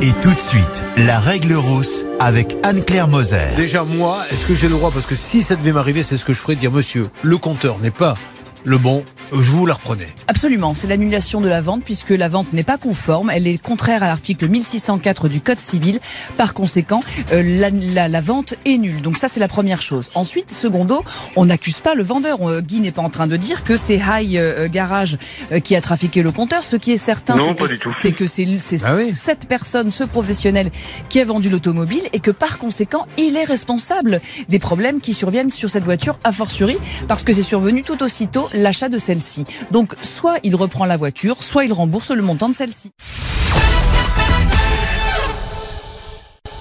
Et tout de suite, la règle rousse avec Anne-Claire Moser. Déjà, moi, est-ce que j'ai le droit? Parce que si ça devait m'arriver, c'est ce que je ferais dire Monsieur, le compteur n'est pas le bon, vous la reprenais. Absolument, c'est l'annulation de la vente puisque la vente n'est pas conforme, elle est contraire à l'article 1604 du Code civil. Par conséquent, euh, la, la, vente est nulle. Donc ça, c'est la première chose. Ensuite, secondo, on n'accuse pas le vendeur. Euh, Guy n'est pas en train de dire que c'est High euh, Garage qui a trafiqué le compteur. Ce qui est certain, c'est que c'est ah cette personne, ce professionnel, qui a vendu l'automobile et que par conséquent, il est responsable des problèmes qui surviennent sur cette voiture, a fortiori, parce que c'est survenu tout aussitôt l'achat de Donc soit il reprend la voiture, soit il rembourse le montant de celle-ci.